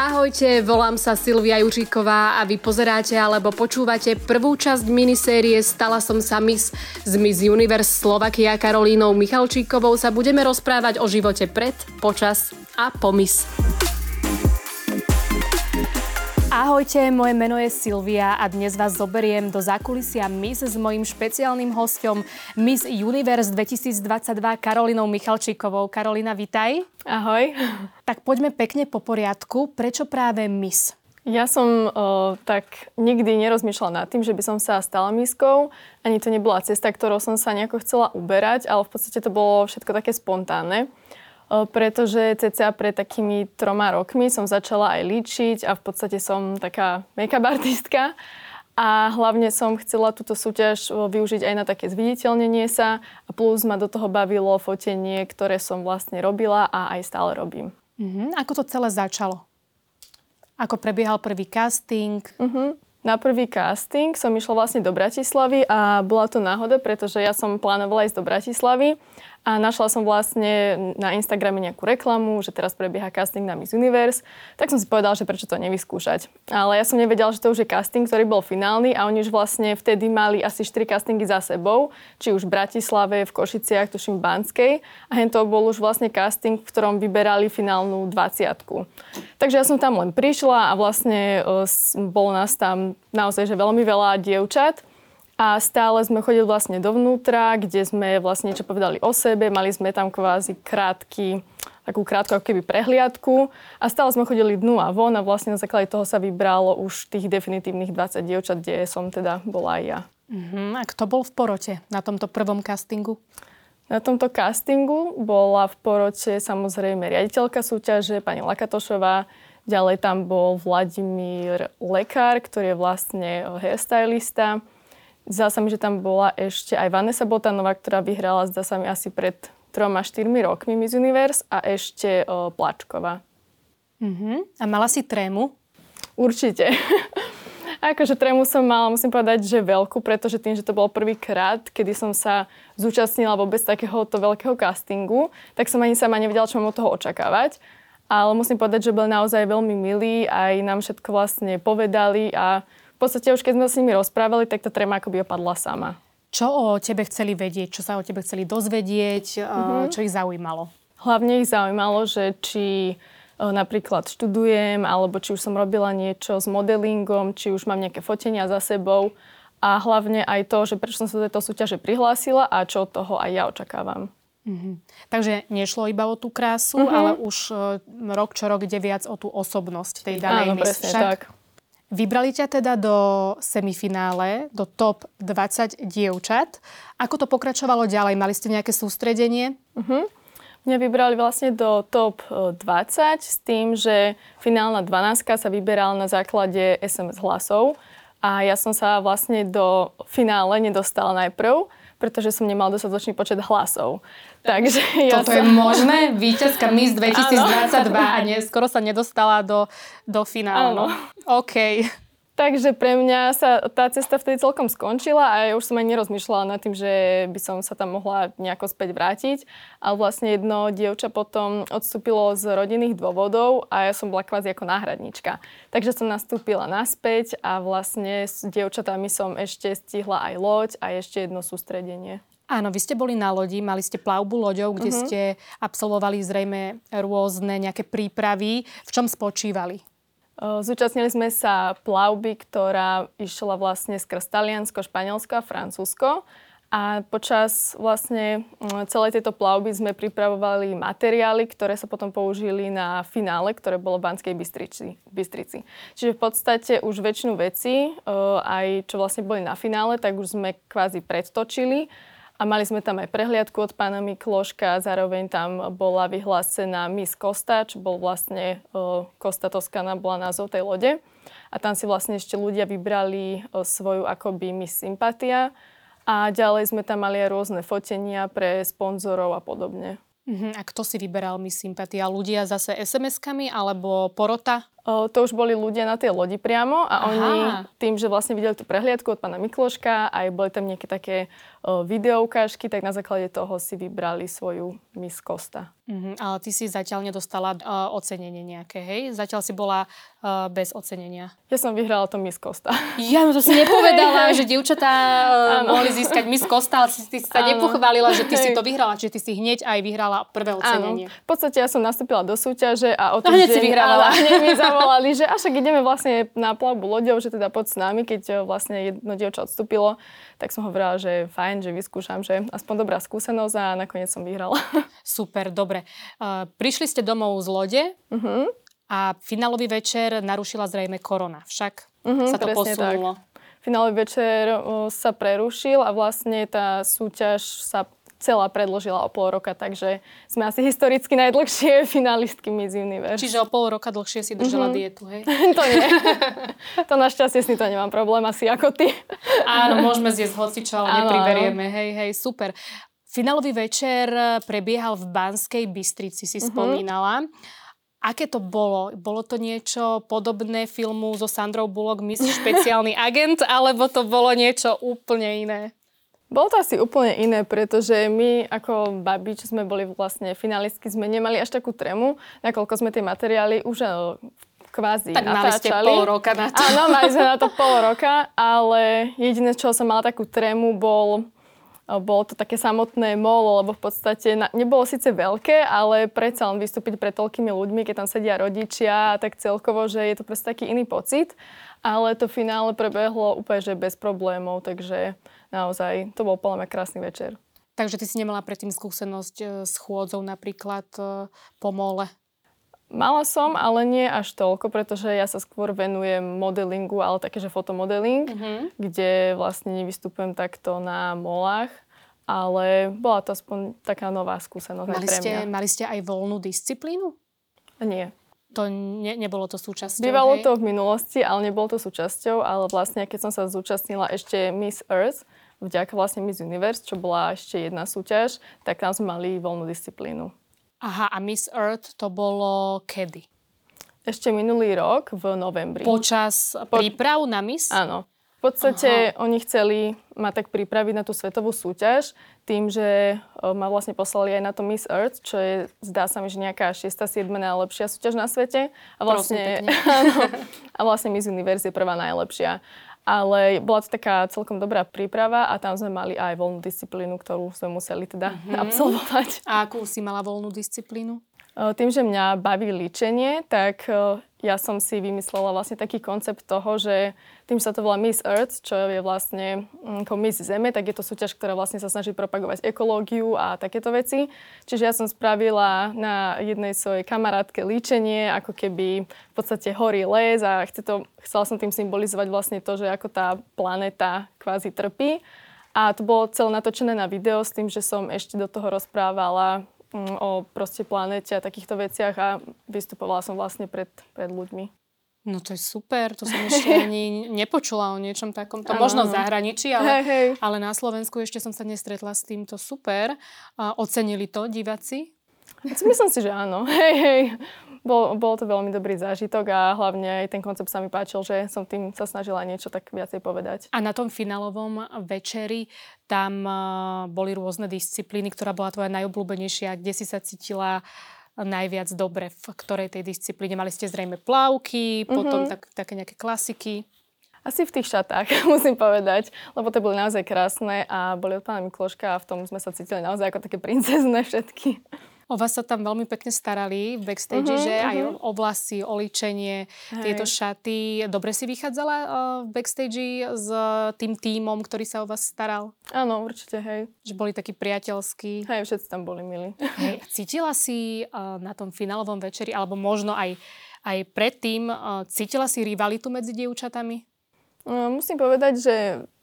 Ahojte, volám sa Silvia Juříková a vy pozeráte alebo počúvate prvú časť minisérie Stala som sa Miss z Miss Universe Slovakia Karolínou Michalčíkovou sa budeme rozprávať o živote pred, počas a po Miss. Ahojte, moje meno je Silvia a dnes vás zoberiem do zákulisia Miss s mojím špeciálnym hostom Miss Universe 2022 Karolinou Michalčíkovou. Karolina, vitaj. Ahoj. Tak poďme pekne po poriadku. Prečo práve Miss? Ja som o, tak nikdy nerozmýšľala nad tým, že by som sa stala miskou. Ani to nebola cesta, ktorou som sa nejako chcela uberať, ale v podstate to bolo všetko také spontánne pretože cca pred takými troma rokmi som začala aj líčiť a v podstate som taká make-up artistka. A hlavne som chcela túto súťaž využiť aj na také zviditeľnenie sa a plus ma do toho bavilo fotenie, ktoré som vlastne robila a aj stále robím. Uh-huh. Ako to celé začalo? Ako prebiehal prvý casting? Uh-huh. Na prvý casting som išla vlastne do Bratislavy a bola to náhoda, pretože ja som plánovala ísť do Bratislavy a našla som vlastne na Instagrame nejakú reklamu, že teraz prebieha casting na Miss Universe, tak som si povedala, že prečo to nevyskúšať. Ale ja som nevedela, že to už je casting, ktorý bol finálny a oni už vlastne vtedy mali asi 4 castingy za sebou, či už v Bratislave, v Košiciach, tuším v Banskej. A hen to bol už vlastne casting, v ktorom vyberali finálnu 20 Takže ja som tam len prišla a vlastne e, bolo nás tam naozaj že veľmi veľa dievčat a stále sme chodili vlastne dovnútra, kde sme vlastne niečo povedali o sebe, mali sme tam kvázi krátky, takú krátku ako keby prehliadku a stále sme chodili dnu a von a vlastne na základe toho sa vybralo už tých definitívnych 20 dievčat, kde som teda bola aj ja. Uh-huh. A kto bol v porote na tomto prvom castingu? Na tomto castingu bola v porote samozrejme riaditeľka súťaže, pani Lakatošová, ďalej tam bol Vladimír Lekár, ktorý je vlastne hairstylista, Zdá sa mi, že tam bola ešte aj Vanessa Botanová, ktorá vyhrala, zdá sa mi, asi pred troma, štyrmi rokmi Miss Universe a ešte o, Plačková. Uh-huh. A mala si trému? Určite. akože trému som mala, musím povedať, že veľkú, pretože tým, že to bol prvýkrát, kedy som sa zúčastnila vôbec takéhoto veľkého castingu, tak som ani sama nevedela, čo mám od toho očakávať. Ale musím povedať, že bol naozaj veľmi milý, aj nám všetko vlastne povedali a podstate už keď sme s nimi rozprávali, tak tá tréma akoby opadla sama. Čo o tebe chceli vedieť? Čo sa o tebe chceli dozvedieť? Mm-hmm. Čo ich zaujímalo? Hlavne ich zaujímalo, že či e, napríklad študujem, alebo či už som robila niečo s modelingom, či už mám nejaké fotenia za sebou a hlavne aj to, že prečo som sa do tejto súťaže prihlásila a čo od toho aj ja očakávam. Mm-hmm. Takže nešlo iba o tú krásu, mm-hmm. ale už uh, rok čo rok ide viac o tú osobnosť tej danej Áno, presne Však tak. Vybrali ťa teda do semifinále, do top 20 dievčat. Ako to pokračovalo ďalej? Mali ste nejaké sústredenie? Uh-huh. Mňa vybrali vlastne do top 20 e, s tým, že finálna 12 sa vyberala na základe SMS hlasov a ja som sa vlastne do finále nedostala najprv, pretože som nemal dostatočný počet hlasov. Takže ja Toto som... je možné? Výťazka Miss 2022 a nie, skoro sa nedostala do, do finálu. Áno. OK. Takže pre mňa sa tá cesta vtedy celkom skončila a ja už som aj nerozmýšľala nad tým, že by som sa tam mohla nejako späť vrátiť. Ale vlastne jedno dievča potom odstúpilo z rodinných dôvodov a ja som bola kvázi ako náhradnička. Takže som nastúpila naspäť a vlastne s dievčatami som ešte stihla aj loď a ešte jedno sústredenie. Áno, vy ste boli na lodi, mali ste plavbu loďou, kde uh-huh. ste absolvovali zrejme rôzne nejaké prípravy. V čom spočívali? Zúčastnili sme sa plavby, ktorá išla vlastne skrz Taliansko, Španielsko a Francúzsko. A počas vlastne celej tejto plavby sme pripravovali materiály, ktoré sa potom použili na finále, ktoré bolo v Banskej Bystrici. Bystrici. Čiže v podstate už väčšinu vecí, aj čo vlastne boli na finále, tak už sme kvázi predtočili a mali sme tam aj prehliadku od pána Mikloška, zároveň tam bola vyhlásená Miss Costa, čo bol vlastne Costa Toscana, bola názov tej lode. A tam si vlastne ešte ľudia vybrali svoju akoby Miss Sympatia. A ďalej sme tam mali aj rôzne fotenia pre sponzorov a podobne. Uh-huh. A kto si vyberal Miss Sympatia? Ľudia zase SMS-kami alebo porota? To už boli ľudia na tej lodi priamo a Aha. oni tým, že vlastne videli tú prehliadku od pána Mikloška aj boli tam nejaké také videoukážky, tak na základe toho si vybrali svoju Miss Costa. Mhm, ale ty si zatiaľ nedostala uh, ocenenie nejaké, hej? Zatiaľ si bola uh, bez ocenenia. Ja som vyhrala to Miss Costa. Ja, no to si nepovedala, že dievčatá uh, Áno. mohli získať Miss Costa, ale ty, ty si sa Áno. nepochválila, že ty si to vyhrala, že ty si hneď aj vyhrala prvé Áno. ocenenie. V podstate ja som nastúpila do súťaže a o No hneď si týždeň- vyhrávala. zavolali, že až ideme vlastne na plavbu loďou, že teda poď s nami, keď eh, vlastne jedno dievča odstúpilo, tak som hovorila, že fajn, že vyskúšam, že aspoň dobrá skúsenosť a nakoniec som vyhrala. Super, dobre. Uh, prišli ste domov z lode Mhm. a finálový večer narušila zrejme korona. Však Mhm, sa to posunulo. Finálový večer o, sa prerušil a vlastne tá súťaž sa celá predložila o pol roka, takže sme asi historicky najdlhšie finalistky Miss Universe. Čiže o pol roka dlhšie si držala Mhm. dietu, hej? to nie. to našťastie s tým to nemám problém, asi ako ty. Áno, môžeme zjesť hocičo, ale Áno, nepriberieme. Hej, hej, super. Finálový večer prebiehal v Banskej Bystrici, si spomínala. Aké to bolo? Bolo to niečo podobné filmu so Sandrou Bullock, Miss špeciálny agent, alebo to bolo niečo úplne iné? Bolo to asi úplne iné, pretože my ako babi, čo sme boli vlastne finalistky, sme nemali až takú tremu, nakoľko sme tie materiály už eh, kvázi Tak mali natáčali. pol roka na to. Áno, mali sme na to pol roka, ale jediné, čo som mala takú trému, bol, bolo to také samotné molo, lebo v podstate na, nebolo síce veľké, ale predsa len vystúpiť pred toľkými ľuďmi, keď tam sedia rodičia, tak celkovo, že je to proste taký iný pocit. Ale to finále prebehlo úplne že bez problémov, takže naozaj to bol podľa krásny večer. Takže ty si nemala predtým skúsenosť e, s chôdzou napríklad e, po mole. Mala som, ale nie až toľko, pretože ja sa skôr venujem modelingu, ale také, že fotomodeling, Mhm. kde vlastne nevystupujem takto na molách, ale bola to aspoň taká nová skúsenosť Mali pre ste, mňa. mali ste aj voľnú disciplínu? Nie. To ne, nebolo to súčasťou, Bývalo hej? to v minulosti, ale nebolo to súčasťou, ale vlastne keď som sa zúčastnila ešte Miss Earth, vďaka vlastne Miss Universe, čo bola ešte jedna súťaž, tak tam sme mali voľnú disciplínu. Aha, a Miss Earth to bolo kedy? Ešte minulý rok v novembri. Počas príprav na Miss? Áno. V podstate Aha. oni chceli ma tak pripraviť na tú svetovú súťaž tým, že o, ma vlastne poslali aj na to Miss Earth, čo je, zdá sa mi, že nejaká 6. 7. najlepšia súťaž na svete. A vlastne, Prosím áno, a vlastne Miss Universe je prvá najlepšia. Ale bola to taká celkom dobrá príprava a tam sme mali aj voľnú disciplínu, ktorú sme museli teda mm-hmm. absolvovať. A akú si mala voľnú disciplínu? Tým, že mňa baví líčenie, tak ja som si vymyslela vlastne taký koncept toho, že tým, sa to volá Miss Earth, čo je vlastne mm, ako Miss Zeme, tak je to súťaž, ktorá vlastne sa snaží propagovať ekológiu a takéto veci. Čiže ja som spravila na jednej svojej kamarátke líčenie, ako keby v podstate horí les a chce to, chcela som tým symbolizovať vlastne to, že ako tá planéta kvázi trpí. A to bolo celé natočené na video s tým, že som ešte do toho rozprávala o proste planete a takýchto veciach a vystupovala som vlastne pred, pred ľuďmi. No to je super, to som ešte ani nepočula o niečom takom. To možno v zahraničí, ale, hej. ale na Slovensku ešte som sa nestretla s týmto super. A ocenili to diváci? Myslím si, že áno. Hej, hej. Bol, bol to veľmi dobrý zážitok a hlavne aj ten koncept sa mi páčil, že som tým sa snažila niečo tak viacej povedať. A na tom finálovom večeri tam eh, boli rôzne disciplíny, ktorá bola tvoja najobľúbenejšia, kde si sa cítila najviac dobre, v ktorej tej disciplíne. Mali ste zrejme plavky, potom tak, také nejaké klasiky. Asi v tých šatách, musím povedať, lebo tie boli naozaj krásne a boli od pána Mikloška a v tom sme sa cítili naozaj ako také princezné všetky. O vás sa tam veľmi pekne starali v backstage, Mhm, že aj mhm. o vlasy, o ličenie, Hej. tieto šaty. Dobre si vychádzala uh, v backstage s tým tímom, ktorý sa o vás staral? Áno, určite, hej. Že boli takí priateľskí? Hej, všetci tam boli milí. Hej. Cítila si uh, na tom finálovom večeri, alebo možno aj, aj predtým, uh, cítila si rivalitu medzi dievčatami? No, Musím povedať, že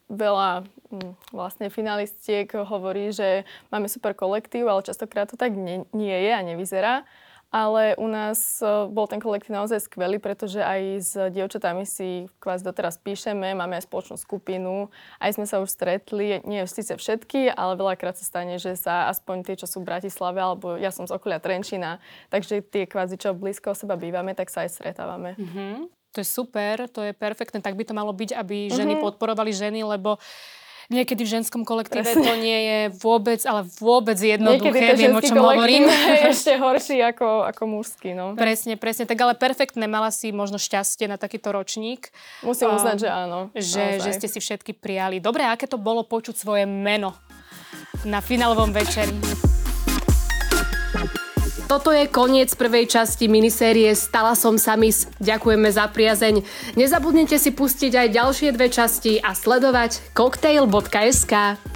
veľa mm, vlastne finalistiek hovorí, že máme super kolektív, ale častokrát to tak nie, nie je a nevyzerá. ale u nás e, bol ten kolektív naozaj skvelý, pretože aj s dievčatami si kvázi doteraz píšeme, máme aj spoločnú skupinu, aj sme sa už stretli, nie síce všetky, ale veľakrát sa stane, že sa aspoň tie, čo sú v Bratislave, alebo ja som z okolia Trenčina, takže tie kvázi, čo blízko seba bývame, tak sa aj stretávame. Mm-hmm. To je super, to je perfektné, tak by to malo byť, aby ženy mm-hmm. podporovali ženy, lebo niekedy v ženskom kolektíve Presne. to nie je vôbec, ale vôbec jednoduché. Niekedy Viem, o čom hovorím. je ešte horší ako, ako mužský. No. Presne, presne. Tak ale perfektné. Mala si možno šťastie na takýto ročník. Musím uznať, že áno. Že, že ste si všetky prijali. Dobre, aké to bolo počuť svoje meno na finálovom večeri? Toto je koniec prvej časti minisérie Stala som sa mis. Ďakujeme za priazeň. Nezabudnite si pustiť aj ďalšie dve časti a sledovať cocktail.sk.